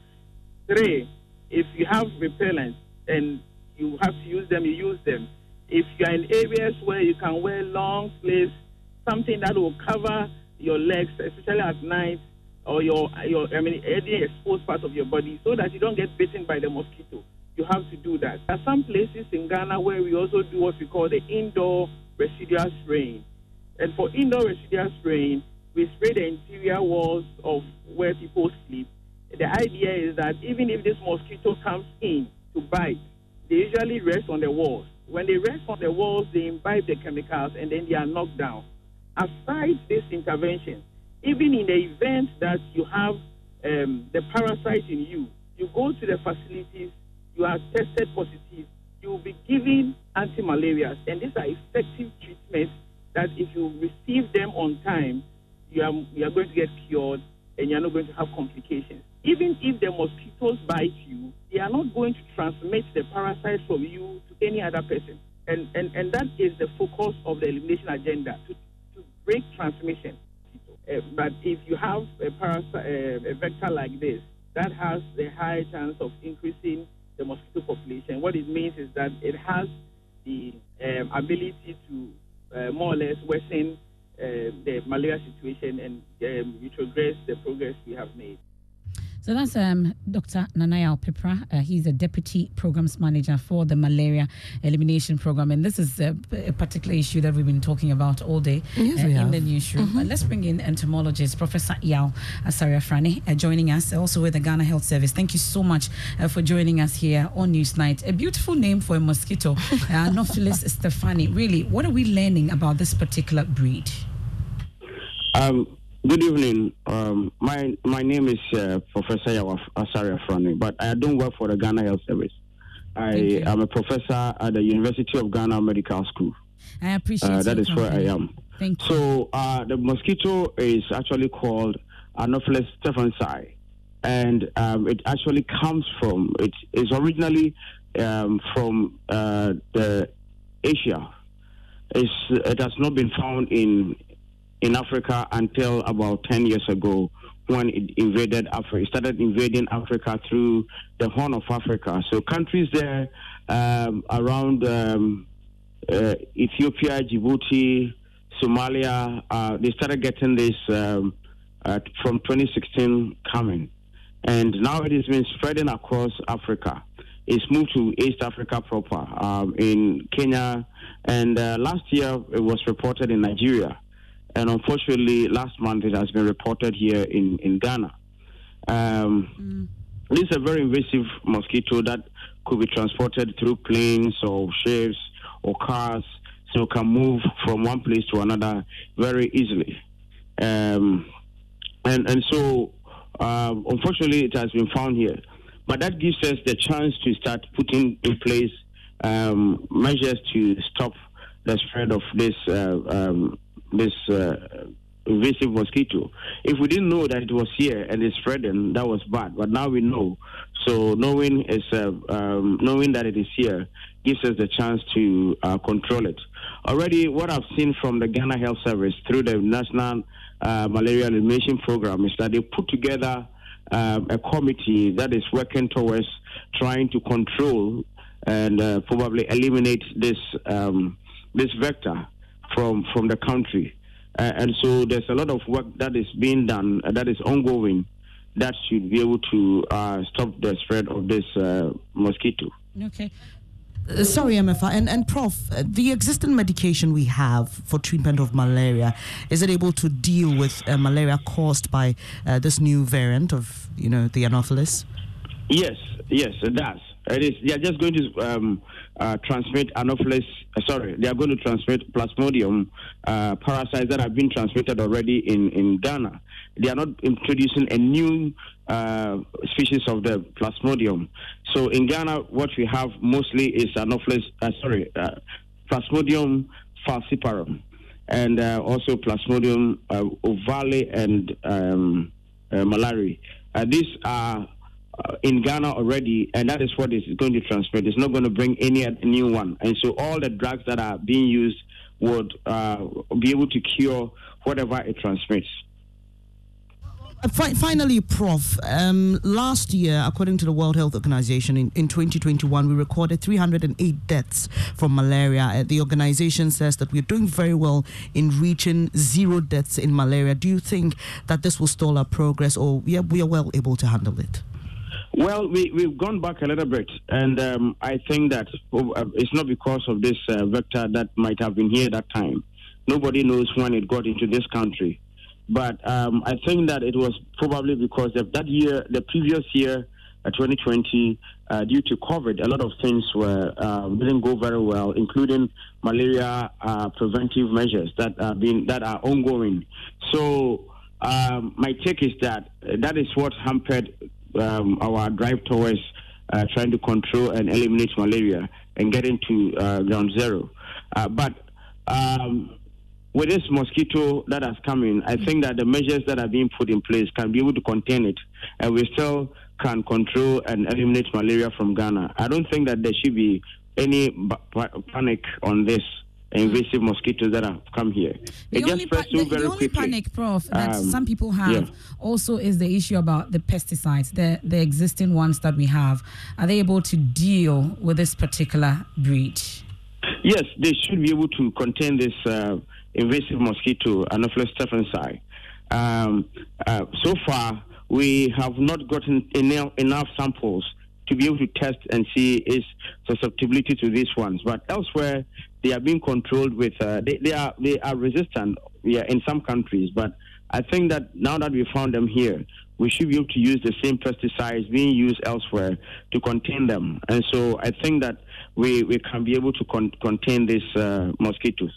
Three, if you have repellents and you have to use them, you use them if you are in areas where you can wear long sleeves, something that will cover your legs, especially at night, or your your I mean any exposed part of your body, so that you don't get bitten by the mosquito. You have to do that. There are some places in Ghana where we also do what we call the indoor residual spraying. And for indoor residual spraying, we spray the interior walls of where people sleep. The idea is that even if this mosquito comes in to bite, they usually rest on the walls. When they rest on the walls, they imbibe the chemicals and then they are knocked down. Aside this intervention, even in the event that you have um, the parasite in you, you go to the facilities, you are tested positive, you will be given anti-malarials, and these are effective treatments that if you receive them on time, you are, you are going to get cured and you're not going to have complications. Even if the mosquitoes bite you, they are not going to transmit the parasite from you to any other person. And, and, and that is the focus of the elimination agenda to, to break transmission. Uh, but if you have a, parasite, uh, a vector like this, that has the high chance of increasing the mosquito population. What it means is that it has the um, ability to uh, more or less worsen the malaria situation and um, retrogress the progress we have made. So that's um, Dr. Nana Yaw Alpipra. Uh, he's a Deputy Programs Manager for the Malaria Elimination Program. And this is a, a particular issue that we've been talking about all day Yes, uh, in have. the newsroom. Mhm. Uh, let's bring in entomologist Professor Yaw Asare Afrane uh, joining us, also with the Ghana Health Service. Thank you so much uh, for joining us here on Newsnight. A beautiful name for a mosquito, uh, Anopheles stefani. Really, what are we learning about this particular breed? Um, good evening. Um, my my name is uh, Professor Yaw Asare Afrane, but I don't work for the Ghana Health Service. I am a professor at the University of Ghana Medical School. I appreciate Uh, that is where I am. Thank you. So uh, the mosquito is actually called Anopheles stephensi, and um, it actually comes from it is originally um, from uh, the Asia. It's, it has not been found in in Africa until about ten years ago when it invaded Africa. It started invading Africa through the Horn of Africa. So countries there um, around um, uh, Ethiopia, Djibouti, Somalia, uh, they started getting this um, uh, from 2016 coming. And now it has been spreading across Africa. It's moved to East Africa proper, um, in Kenya. And uh, last year it was reported in Nigeria. And unfortunately, last month it has been reported here in, in Ghana. Um, This is a very invasive mosquito that could be transported through planes or ships or cars, so it can move from one place to another very easily. Um, and and so, uh, unfortunately, it has been found here. But that gives us the chance to start putting in place um, measures to stop the spread of this uh, um, this uh, invasive mosquito. If we didn't know that it was here and it's spreading, that was bad. But now we know. So knowing is uh, um, knowing that it is here gives us the chance to uh, control it. Already, what I've seen from the Ghana Health Service through the National uh, Malaria Elimination Program is that they put together um, a committee that is working towards trying to control and uh, probably eliminate this um, this vector from from the country. Uh, and so there's a lot of work that is being done uh, that is ongoing that should be able to uh, stop the spread of this uh, mosquito. Okay. Uh, sorry, MFA. And, and Prof, uh, the existing medication we have for treatment of malaria, is it able to deal with uh, malaria caused by uh, this new variant of, you know, the Anopheles? Yes, yes, it does. It is. They are just going to um, uh, transmit Anopheles. Uh, sorry, they are going to transmit Plasmodium uh, parasites that have been transmitted already in, in Ghana. They are not introducing a new uh, species of the Plasmodium. So in Ghana, what we have mostly is Anopheles. Uh, sorry, uh, Plasmodium falciparum, and also Plasmodium ovale and um, malaria. These are uh, in Ghana already, and that is what is going to transmit. It's not going to bring any new one. And so all the drugs that are being used would uh, be able to cure whatever it transmits. Uh, finally, Prof, um, last year, according to the World Health Organization, in, in 2021, we recorded 308 deaths from malaria. Uh, the organization says that we're doing very well in reaching zero deaths in malaria. Do you think that this will stall our progress, or we are, we are well able to handle it? Well, we, we've gone back a little bit, and um, I think that uh, it's not because of this uh, vector that might have been here that time. Nobody knows when it got into this country. But um, I think that it was probably because of that year, the previous year, uh, 2020, uh, due to COVID, a lot of things were uh, didn't go very well, including malaria uh, preventive measures that are being that are ongoing. So um, my take is that that is what hampered um, our drive towards uh, trying to control and eliminate malaria and getting to uh, ground zero. Uh, but um, with this mosquito that has come in, I think that the measures that are being put in place can be able to contain it, and we still can control and eliminate malaria from Ghana. I don't think that there should be any panic on this invasive mosquitoes that have come here. The it only, pa- the, the only panic, Prof, that Um, some people have yeah. also is the issue about the pesticides, the, the existing ones that we have. Are they able to deal with this particular breed? Yes, they should be able to contain this uh, invasive mosquito, Anopheles stephensi. Um, uh, so far, we have not gotten enough, enough samples to be able to test and see its susceptibility to these ones. But elsewhere, they are being controlled with uh, they, they are they are resistant yeah, in some countries. But I think that now that we found them here, we should be able to use the same pesticides being used elsewhere to contain them. And so I think that we, we can be able to con- contain these uh, mosquitoes.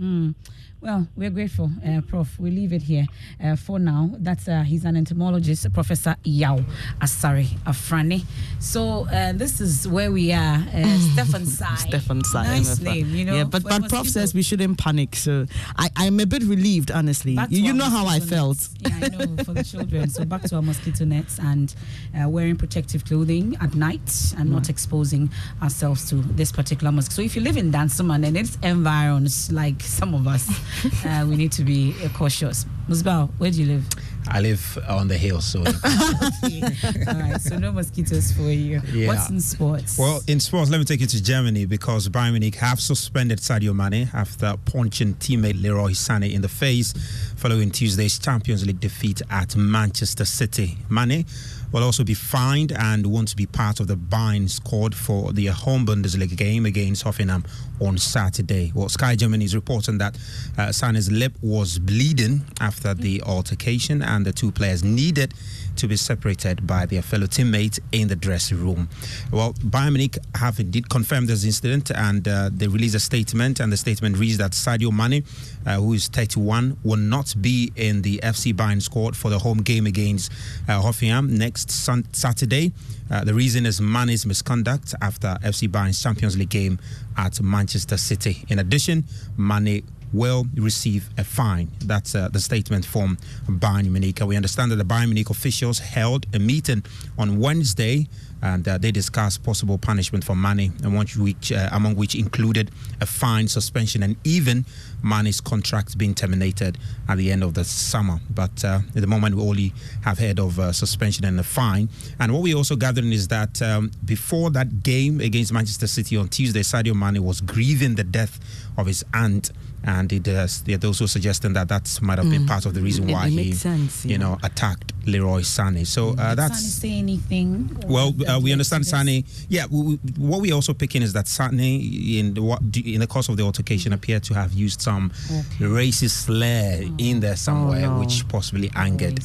Mm. Well, we're grateful, uh, Prof. We leave it here uh, for now. That's uh, he's an entomologist, Professor Yaw Asare Afrane. So uh, this is where we are. Uh, Stefan Sai. Stefan Sai. Nice MFA. name, you know. Yeah, but, but Prof says we shouldn't panic. So I, I'm a bit relieved, honestly. Back You, you know how I felt. nets. Yeah, I know for the children. So back to our mosquito nets and uh, wearing protective clothing at night and not exposing ourselves to this particular mosquito. So if you live in Dansoman and its environs, like some of us, uh, we need to be uh, cautious. Musbao, where do you live? I live on the hill, so Okay. All right. So no mosquitoes for you. Yeah. What's in sports? Well, in sports, let me take you to Germany because Bayern Munich have suspended Sadio Mane after punching teammate Leroy Sané in the face following Tuesday's Champions League defeat at Manchester City. Mane will also be fined and won't be part of the Bayern squad for the home Bundesliga game against Hoffenheim on Saturday. Well, Sky Germany is reporting that uh, Sané's lip was bleeding after the altercation and the two players needed to be separated by their fellow teammates in the dressing room. Well, Bayern Munich have indeed confirmed this incident and uh, they released a statement, and the statement reads that Sadio Mane, uh, who is 31, will not be in the FC Bayern squad for the home game against uh, Hoffenheim next sun- Saturday. Uh, the reason is Mane's misconduct after FC Bayern's Champions League game at Manchester City. In addition, Mane will receive a fine. That's uh, the statement from Bayern Munich. We understand that the Bayern Munich officials held a meeting on Wednesday and uh, they discussed possible punishment for one which, uh, among which included a fine, suspension, and even Mane's contract being terminated at the end of the summer. But uh, at the moment, we only have heard of uh, suspension and a fine. And what we're also gathering is that um, before that game against Manchester City on Tuesday, Sadio Mane was grieving the death of his aunt. And it, uh, they're also suggesting that that might have been Mm. part of the reason why it he, sense, you yeah. know, attacked Leroy Sané. So uh, that's Sani say anything? well, uh, we understand? Sane. Yeah, we, we- what we also picking is that Sane, in the, what, in the course of the altercation, appeared to have used some racist slur in there somewhere, no. which possibly angered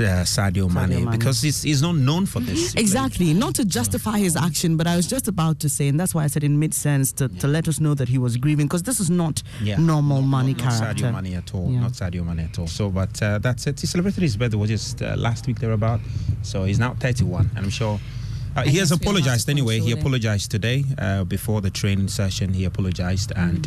uh, Sadio, Mane, Mane. because he's, he's not known for this. Exactly. Not to justify his action, but I was just about to say, and that's why I said it made sense to, to let us know that he was grieving, because this is not Yeah. normal money not character. Sadio Mane at all. Yeah. Not Sadio Mane at all. So, but uh, that's it. He celebrated his birthday was just uh, last week thereabout. So he's now 31, and I'm sure. Uh, he has guess we all have apologized anyway. He apologized today uh, before the training session. He apologized, and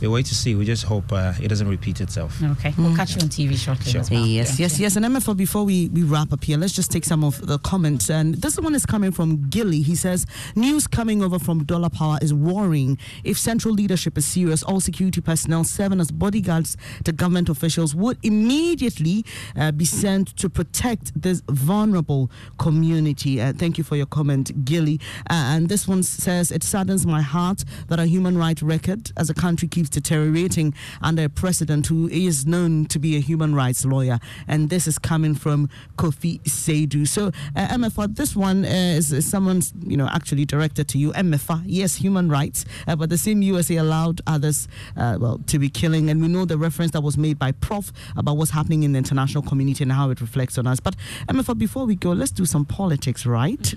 we wait to see. We just hope uh, it doesn't repeat itself. Okay, we'll catch you on TV shortly Sure. as well. Yes, yes, yes. And Emefa, before we, we wrap up here, let's just take some of the comments. And this one is coming from Gilly. He says, News coming over from Dollar Power is worrying. If central leadership is serious, all security personnel serving as bodyguards to government officials would immediately uh, be sent to protect this vulnerable community. Uh, thank you for your comment, Gilly. Uh, and this one says, It saddens my heart that our human rights record as a country keeps deteriorating under a president who is known to be a human rights lawyer. And this is coming from Kofi Seidu. So, uh, Emefa, this one uh, is, is someone's, you know, actually directed to you. Emefa, yes, human rights, uh, but the same USA allowed others, uh, well, to be killing. And we know the reference that was made by Prof about what's happening in the international community and how it reflects on us. But, Emefa, before we go, let's do some politics, right?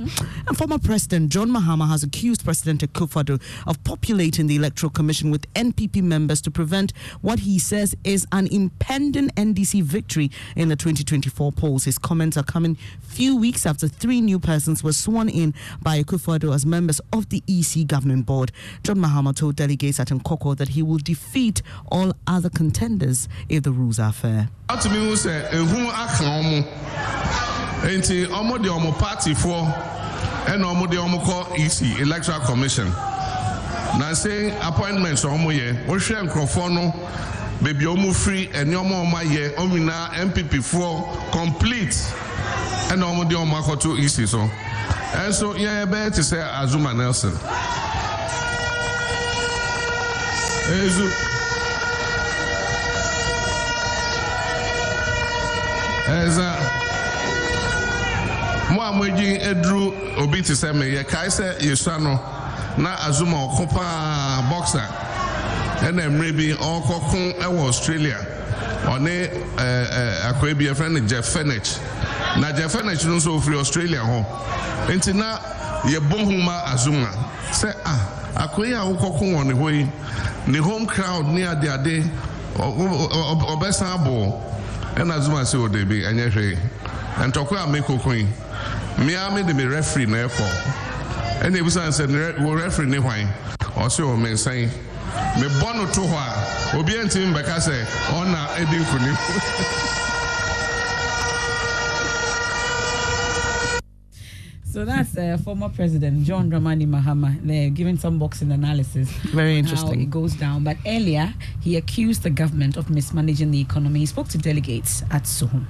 And former President John Mahama has accused President Akufo-Addo of populating the Electoral Commission with NPP members to prevent what he says is an impending NDC victory in the 2024 polls. His comments are coming few weeks after three new persons were sworn in by Akufo-Addo as members of the EC governing board. John Mahama told delegates at Nkawkaw that he will defeat all other contenders if the rules are fair. ec electoral commission na se appointment a ɔmo yɛ wohwɛ nkurɔfoɔ no beebi a ɔmo firi ɛnneɛma a ɔmo ayɛ ɔmo nyinaa npp foɔ complete ɛna ɔmo de ɔmo akɔto ec so. Ɛnso yɛn bɛyɛ te sɛ azuma nelson. Ezu. ɛza. Origin eduru obi te sɛ me yɛkae sɛ yɛsua no na azuma ɔko paa boxer. Ɛna mmerɛ bi ɔrekɔko ɛwɔ australia. Ɔne akoa bi yɛfrɛ no jeff fenich na jeff fenich no nso ɔfiri australia hɔ. Nti na yɛbɔ hu ma azuma. Sɛ ah akoa yi a wokɔko wɔ ne hɔ yi ne home crowd ne adeade ɔbɛsan abɔ. Ɛna azuma sɛ ɔde bi ɛnyɛ hwee. Ntɔkwa a mekoko yi mmea me de me referee na ɛkɔ. Ɛna ebisa sɛ wɔ referee ne hwan ɔsɛ wɔ me nsan mebɔ no to hɔ a obiara ntumi mbɛka sɛ ɔna ɛdi nkunim So that's uh, former President John Dramani Mahama. They're giving some boxing analysis. Very interesting. How it goes down. But earlier, he accused the government of mismanaging the economy. He spoke to delegates at Suhum.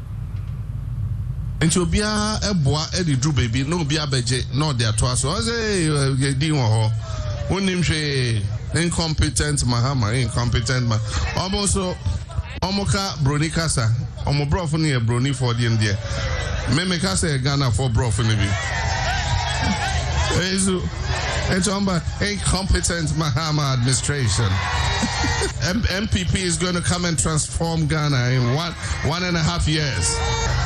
Nti obiara ɛboa ɛde duru baabi na obi abɛgye na ɔde ato aso. Ɔsɛ eh, eh, yɛdi wɔ hɔ. Wonim hwee incompetent mahama incompetent ma. Ɔmo nso ɔmo ka broni kasa. Ɔmo borɔfo no yɛ broni fɔ deɛ deɛ. Meme kasa yɛ ghanafoɔ borɔfo no bi. Eh, Ɛso nti ɔmo incompetent mahama administration. NPP is going to come and transform Ghana in one one and a half years.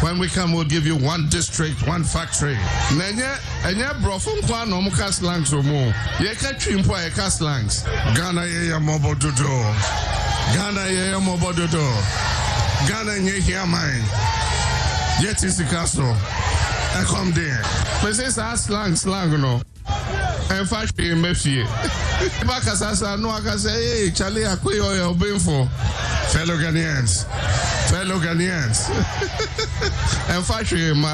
When we come, we'll give you one district, one factory. Nenye enye brofo nkwa na omuka slangs omo. Ye ka twimpo ye slangs. Ghana ye ya mobo dodo. Ghana ye ya mobo dodo. Ghana nye here mine. Yet is the castle. I come there. But say sa slang slang no. ɛmfa hwee mma fie ba kasa sa no aka sɛ ee chale akoe ɔyɛ ɔbenfo fellow ghanaians fellow ghanaians ɛmfa hwee mma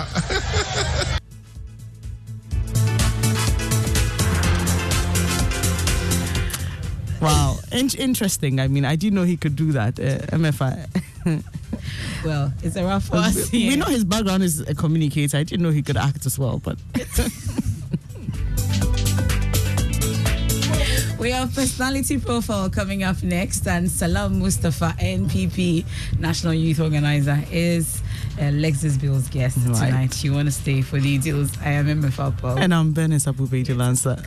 Wow, In- interesting. I mean, I didn't know he could do that. Uh, Emefa. Well, it's a rough one. we, we know his background is a communicator. I didn't know he could act as well, but We have personality profile coming up next, and Salam Mustapha, NPP National Youth Organizer, is uh, Lexus Bill's guest Right. tonight. You want to stay for the details? I am Emefa Apawu. and I'm Benes Abu-Baidoo Ansah.